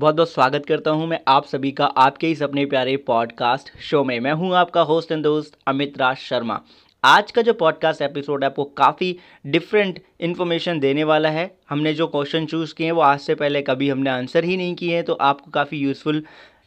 बहुत बहुत स्वागत करता हूँ मैं आप सभी का आपके इस अपने प्यारे पॉडकास्ट शो में। मैं हूँ आपका होस्ट एंड दोस्त अमित राज शर्मा। आज का जो पॉडकास्ट एपिसोड है, आपको काफ़ी डिफरेंट इन्फॉर्मेशन देने वाला है। हमने जो क्वेश्चन चूज़ किए हैं, वो आज से पहले कभी हमने आंसर ही नहीं किए हैं तो आपको काफ़ी यूज़फुल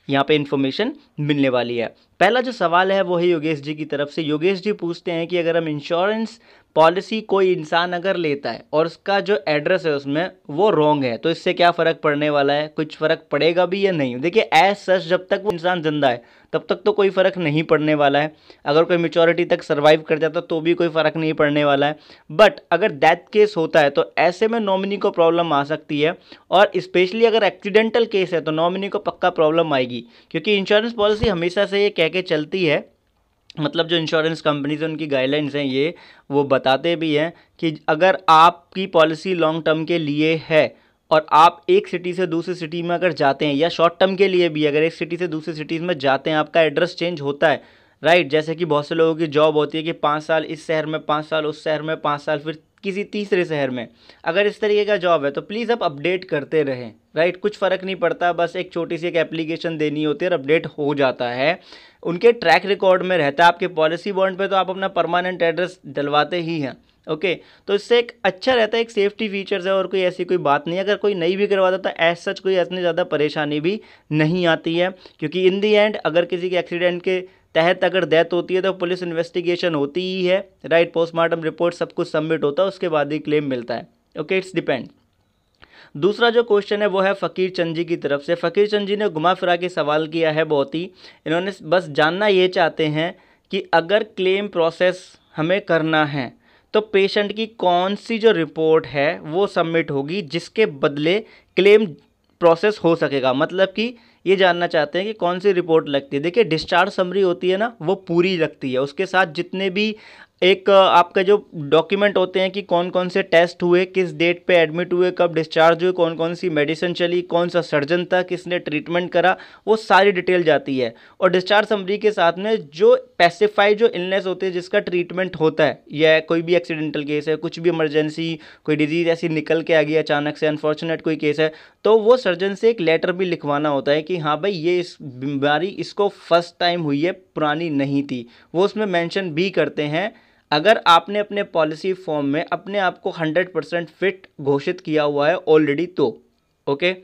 यहाँ पे इन्फॉर्मेशन मिलने वाली है। पहला जो सवाल है वो है योगेश जी की तरफ़ से। योगेश जी पूछते हैं कि अगर हम इंश्योरेंस पॉलिसी कोई इंसान अगर लेता है और उसका जो एड्रेस है उसमें वो रॉन्ग है तो इससे क्या फ़र्क पड़ने वाला है? कुछ फ़र्क पड़ेगा भी या नहीं? देखिए एज सच जब तक वो इंसान ज़िंदा है, तब तक तो कोई फ़र्क नहीं पड़ने वाला है। अगर कोई मेचोरिटी तक सर्वाइव कर जाता तो भी कोई फ़र्क नहीं पड़ने वाला है। बट अगर डेथ केस होता है तो ऐसे में नॉमिनी को प्रॉब्लम आ सकती है और स्पेशली अगर एक्सीडेंटल केस है तो नॉमिनी को पक्का प्रॉब्लम आएगी। क्योंकि इंश्योरेंस पॉलिसी हमेशा से ये कह के चलती है। मतलब जो इंश्योरेंस कंपनीज़ हैं, उनकी गाइडलाइंस हैं ये, वो बताते भी हैं कि अगर आपकी पॉलिसी लॉन्ग टर्म के लिए है और आप एक सिटी से दूसरी सिटी में अगर जाते हैं या शॉर्ट टर्म के लिए भी अगर एक सिटी से दूसरी सिटीज़ में जाते हैं, आपका एड्रेस चेंज होता है। राइट जैसे कि बहुत से लोगों की जॉब होती है कि पाँच साल इस शहर में, पाँच साल उस शहर में, पाँच साल फिर किसी तीसरे शहर में। अगर इस तरीके का जॉब है तो प्लीज़ आप अपडेट करते रहें राइट कुछ फ़र्क नहीं पड़ता, बस एक छोटी सी एक एप्लीकेशन देनी होती है और अपडेट हो जाता है। उनके ट्रैक रिकॉर्ड में रहता है, आपके पॉलिसी बॉन्ड पे तो आप अपना परमानेंट एड्रेस डलवाते ही हैं ओके तो इससे एक अच्छा रहता है, एक सेफ्टी फीचर्स है और कोई ऐसी कोई बात नहीं है। अगर कोई नहीं भी करवाता तो एज सच कोई इतनी ज़्यादा परेशानी भी नहीं आती है, क्योंकि इन दी एंड अगर किसी के एक्सीडेंट के तहत अगर डेथ होती है तो पुलिस इन्वेस्टिगेशन होती ही है। राइट पोस्टमार्टम रिपोर्ट सब कुछ सबमिट होता है, उसके बाद ही क्लेम मिलता है। ओके इट्स डिपेंड दूसरा जो क्वेश्चन है, वो है फ़कीर चंद जी की तरफ़ से। फ़कीर चंद जी ने घुमा फिरा के सवाल किया है बहुत ही। इन्होंने बस जानना ये चाहते हैं कि अगर क्लेम प्रोसेस हमें करना है तो पेशेंट की कौन सी जो रिपोर्ट है, वो सबमिट होगी, जिसके बदले क्लेम प्रोसेस हो सकेगा। मतलब कि ये जानना चाहते हैं कि कौन सी रिपोर्ट लगती है। देखिए डिस्चार्ज समरी होती है ना, वो पूरी लगती है। उसके साथ जितने भी एक, आपका जो डॉक्यूमेंट होते हैं कि कौन कौन से टेस्ट हुए, किस डेट पे एडमिट हुए, कब डिस्चार्ज हुए कौन कौन सी मेडिसिन चली कौन सा सर्जन था, किसने ट्रीटमेंट करा, वो सारी डिटेल जाती है। और डिस्चार्ज समरी के साथ में जो पैसिफाइड जो इलनेस होते हैं, जिसका ट्रीटमेंट होता है, या कोई भी एक्सीडेंटल केस है, कुछ भी इमरजेंसी कोई डिज़ीज़ ऐसी निकल के आ गई, अचानक से अनफॉर्चुनेट कोई केस है तो वो सर्जन से एक लेटर भी लिखवाना होता है कि हाँ भाई, ये इस बीमारी इसको फ़र्स्ट टाइम हुई है, पुरानी नहीं थी। वो उसमें मैंशन भी करते हैं अगर आपने अपने पॉलिसी फॉर्म में अपने आप को हंड्रेड परसेंट फिट घोषित किया हुआ है ऑलरेडी तो ओके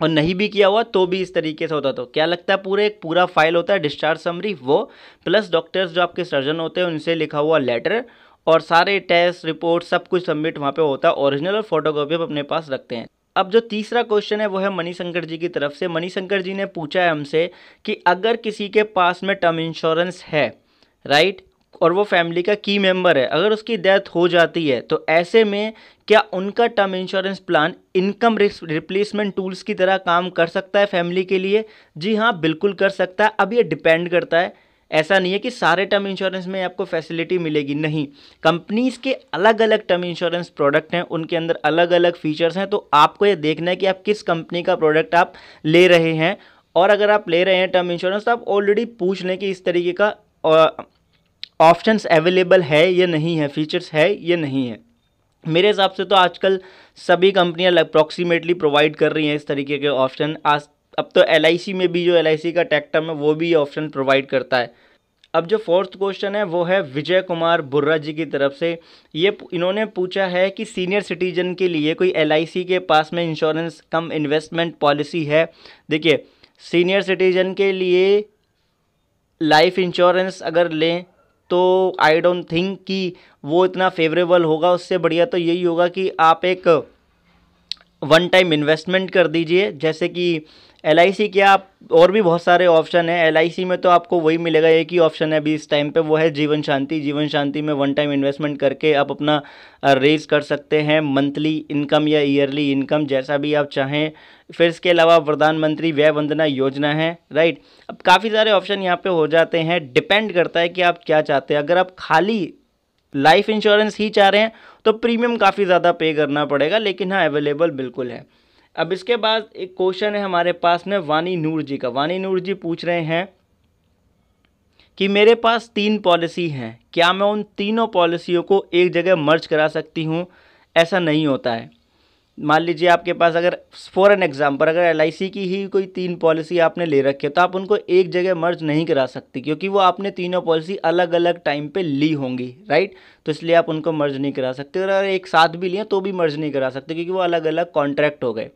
और नहीं भी किया हुआ तो भी इस तरीके से होता तो क्या लगता है पूरे, एक पूरा फ़ाइल होता है डिस्चार्ज समरी वो प्लस डॉक्टर्स जो आपके सर्जन होते हैं, उनसे लिखा हुआ लेटर और सारे टेस्ट रिपोर्ट सब कुछ सबमिट वहाँ पे होता है ओरिजिनल और फोटोकॉपी अपने पास रखते हैं। अब जो तीसरा क्वेश्चन है, वो है मनी शंकर जी की तरफ़ से। मनी शंकर जी ने पूछा है हमसे कि अगर किसी के पास में टर्म इंश्योरेंस है राइट और वो फैमिली का की मेंबर है। अगर उसकी डेथ हो जाती है तो ऐसे में क्या उनका term insurance plan income replacement tools की तरह काम कर सकता है फैमिली के लिए? जी हाँ बिल्कुल कर सकता है। अब ये डिपेंड करता है। ऐसा नहीं है कि सारे टर्म इंश्योरेंस में आपको फैसिलिटी मिलेगी। नहीं। कंपनीज़ के अलग अलग टर्म इंश्योरेंस प्रोडक्ट हैं, उनके अंदर अलग अलग फीचर्स हैं तो आपको ये देखना है कि आप किस कंपनी का प्रोडक्ट आप ले रहे हैं। और अगर आप ले रहे हैं टर्म इंश्योरेंस तो आप ऑलरेडी पूछ लें कि इस तरीके का ऑप्शंस अवेलेबल है या नहीं है फीचर्स है या नहीं है। मेरे हिसाब से तो आजकल सभी कंपनियाँ अप्रॉक्सीमेटली प्रोवाइड कर रही हैं इस तरीके के ऑप्शन आज, अब तो एलआईसी में भी जो एलआईसी का टैक्टम है, वो भी ये ऑप्शन प्रोवाइड करता है। अब जो फोर्थ क्वेश्चन है, वो है विजय कुमार बुर्रा जी की तरफ़ से। ये इन्होंने पूछा है कि सीनियर सिटीजन के लिए कोई LIC के पास में इंश्योरेंस कम इन्वेस्टमेंट पॉलिसी है? देखिए सीनियर सिटीजन के लिए लाइफ इंश्योरेंस अगर लें तो आई डोंट थिंक कि वो इतना फेवरेबल होगा, उससे बढ़िया तो यही होगा कि आप एक वन टाइम इन्वेस्टमेंट कर दीजिए। जैसे कि एल क्या आप और भी बहुत सारे ऑप्शन हैं। एल आई सी में तो आपको वही मिलेगा, एक ही ऑप्शन है अभी इस टाइम पे, वो है जीवन शांति। जीवन शांति में वन टाइम इन्वेस्टमेंट करके आप अपना रेज कर सकते हैं। मंथली इनकम या ईयरली इनकम जैसा भी आप चाहें। फिर इसके अलावा प्रधानमंत्री व्यय वंदना योजना है राइट अब काफ़ी सारे ऑप्शन यहाँ पर हो जाते हैं। डिपेंड करता है कि आप क्या चाहते हैं। अगर आप खाली लाइफ इंश्योरेंस ही चाह रहे हैं तो प्रीमियम काफ़ी ज़्यादा पे करना पड़ेगा, लेकिन हाँ अवेलेबल बिल्कुल है। अब इसके बाद एक क्वेश्चन है हमारे पास में वानी नूर जी का। वानी नूर जी पूछ रहे हैं कि मेरे पास तीन पॉलिसी हैं। क्या मैं उन तीनों पॉलिसियों को एक जगह मर्ज करा सकती हूँ? ऐसा नहीं होता है। मान लीजिए आपके पास अगर फॉर एन एग्ज़ाम्पल अगर एलआईसी की ही कोई तीन पॉलिसी आपने ले रखी है तो आप उनको एक जगह मर्ज नहीं करा सकती, क्योंकि वो आपने तीनों पॉलिसी अलग अलग टाइम पे ली होंगी राइट तो इसलिए आप उनको मर्ज नहीं करा सकते, और अगर एक साथ भी लिए तो भी मर्ज नहीं करा सकते, क्योंकि वो अलग अलग कॉन्ट्रैक्ट हो गए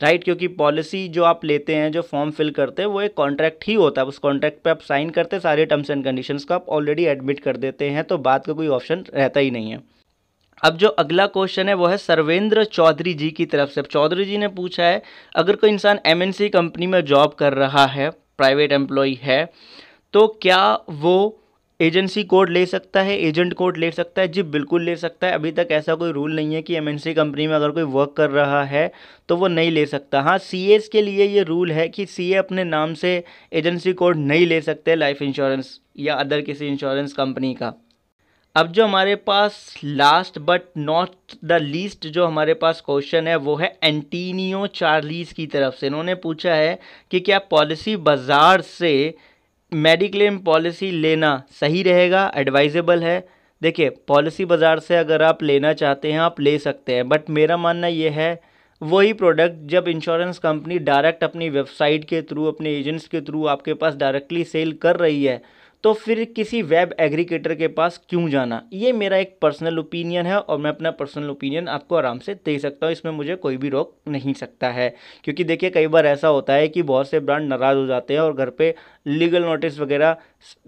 राइट क्योंकि पॉलिसी जो आप लेते हैं, जो फॉर्म फिल करते हैं, वो एक कॉन्ट्रैक्ट ही होता है, उस कॉन्ट्रैक्ट पे आप साइन करते सारे टर्म्स एंड कंडीशंस को आप ऑलरेडी एडमिट कर देते हैं तो बात का कोई ऑप्शन रहता ही नहीं है। अब जो अगला क्वेश्चन है, वो है सर्वेंद्र चौधरी जी की तरफ़ से। चौधरी जी ने पूछा है, अगर कोई इंसान एमएनसी कंपनी में जॉब कर रहा है प्राइवेट एम्प्लॉय है तो क्या वो एजेंसी कोड ले सकता है एजेंट कोड ले सकता है? जी, बिल्कुल ले सकता है। अभी तक ऐसा कोई रूल नहीं है कि एमएनसी कंपनी में अगर कोई वर्क कर रहा है तो वो नहीं ले सकता। हाँ सी के लिए ये रूल है कि सीए अपने नाम से एजेंसी कोड नहीं ले सकते लाइफ इंश्योरेंस या अदर किसी इंश्योरेंस कंपनी का। अब जो हमारे पास last but not the least जो हमारे पास क्वेश्चन है, वो है एंटीनियो चार्लीस की तरफ़ से। इन्होंने पूछा है कि क्या पॉलिसी बाज़ार से मेडिक्लेम पॉलिसी लेना सही रहेगा? एडवाइजेबल है। देखिए पॉलिसी बाज़ार से अगर आप लेना चाहते हैं, आप ले सकते हैं। बट मेरा मानना ये है, वही प्रोडक्ट जब इंश्योरेंस कंपनी डायरेक्ट अपनी वेबसाइट के थ्रू अपने एजेंट्स के थ्रू आपके पास डायरेक्टली सेल कर रही है तो फिर किसी वेब एग्रीगेटर के पास क्यों जाना? ये मेरा एक पर्सनल ओपिनियन है और मैं अपना पर्सनल ओपिनियन आपको आराम से दे सकता हूँ। इसमें मुझे कोई भी रोक नहीं सकता है। क्योंकि देखिए, कई बार ऐसा होता है कि बहुत से ब्रांड नाराज़ हो जाते हैं और घर पे लीगल नोटिस वगैरह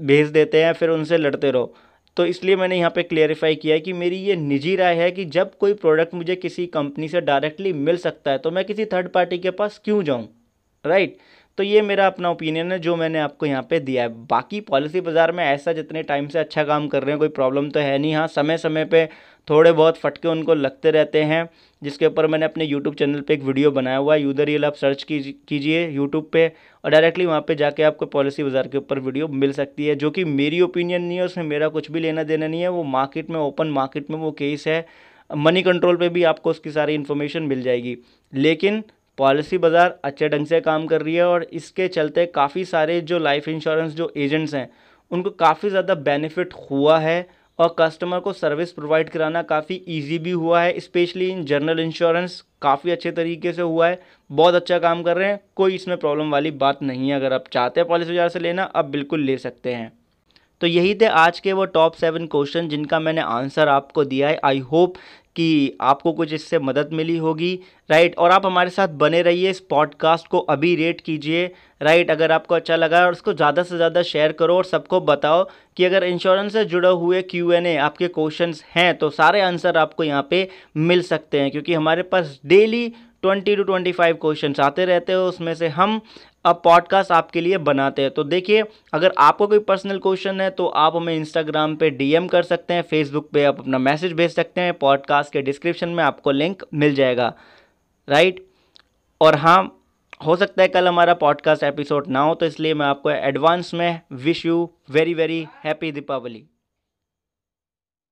भेज देते हैं, फिर उनसे लड़ते रहो। तो इसलिए मैंने यहाँ पे क्लियरिफाई किया है कि मेरी ये निजी राय है कि जब कोई प्रोडक्ट मुझे किसी कंपनी से डायरेक्टली मिल सकता है तो मैं किसी थर्ड पार्टी के पास क्यों जाऊँ? राइट तो ये मेरा अपना ओपिनियन है, जो मैंने आपको यहाँ पे दिया है। बाकी पॉलिसी बाज़ार में ऐसा जितने टाइम से अच्छा काम कर रहे हैं, कोई प्रॉब्लम तो है नहीं। हाँ समय समय पे थोड़े बहुत फटके उनको लगते रहते हैं, जिसके ऊपर मैंने अपने यूट्यूब चैनल पे एक वीडियो बनाया हुआ है। यूदर रियल आप सर्च कीजिए यूट्यूब पे और डायरेक्टली वहाँ पे जाके आपको पॉलिसी बाज़ार के ऊपर वीडियो मिल सकती है, जो कि मेरी ओपिनियन नहीं है, उसमें मेरा कुछ भी लेना देना नहीं है। वो मार्केट में ओपन मार्केट में वो केस है। मनी कंट्रोल पे भी आपको उसकी सारी इन्फॉर्मेशन मिल जाएगी। लेकिन पॉलिसी बाज़ार अच्छे ढंग से काम कर रही है और इसके चलते काफ़ी सारे जो लाइफ इंश्योरेंस जो एजेंट्स हैं, उनको काफ़ी ज़्यादा बेनिफिट हुआ है और कस्टमर को सर्विस प्रोवाइड कराना काफ़ी इजी भी हुआ है। स्पेशली इन जनरल इंश्योरेंस काफ़ी अच्छे तरीके से हुआ है। बहुत अच्छा काम कर रहे हैं। कोई इसमें प्रॉब्लम वाली बात नहीं है। अगर आप चाहते हैं पॉलिसी बाज़ार से लेना, आप बिल्कुल ले सकते हैं। तो यही थे आज के वो टॉप सेवन क्वेश्चन जिनका मैंने आंसर आपको दिया है। आई होप कि आपको कुछ इससे मदद मिली होगी राइट और आप हमारे साथ बने रहिए इस पॉडकास्ट को, अभी रेट कीजिए राइट अगर आपको अच्छा लगा और उसको ज़्यादा से ज़्यादा शेयर करो और सबको बताओ कि अगर इंश्योरेंस से जुड़े हुए क्यू एन ए आपके क्वेश्चंस हैं तो सारे आंसर आपको यहाँ पे मिल सकते हैं, क्योंकि हमारे पास daily twenty two twenty five question आते रहते हो, उसमें से हम अब पॉडकास्ट आपके लिए बनाते हैं। तो देखिए, अगर आपको कोई पर्सनल क्वेश्चन है तो आप हमें इंस्टाग्राम पे डीएम कर सकते हैं फेसबुक पे आप अपना मैसेज भेज सकते हैं पॉडकास्ट के डिस्क्रिप्शन में आपको लिंक मिल जाएगा। राइट और हाँ हो सकता है कल हमारा पॉडकास्ट एपिसोड ना हो तो इसलिए मैं आपको एडवांस में wish you very very happy Deepawali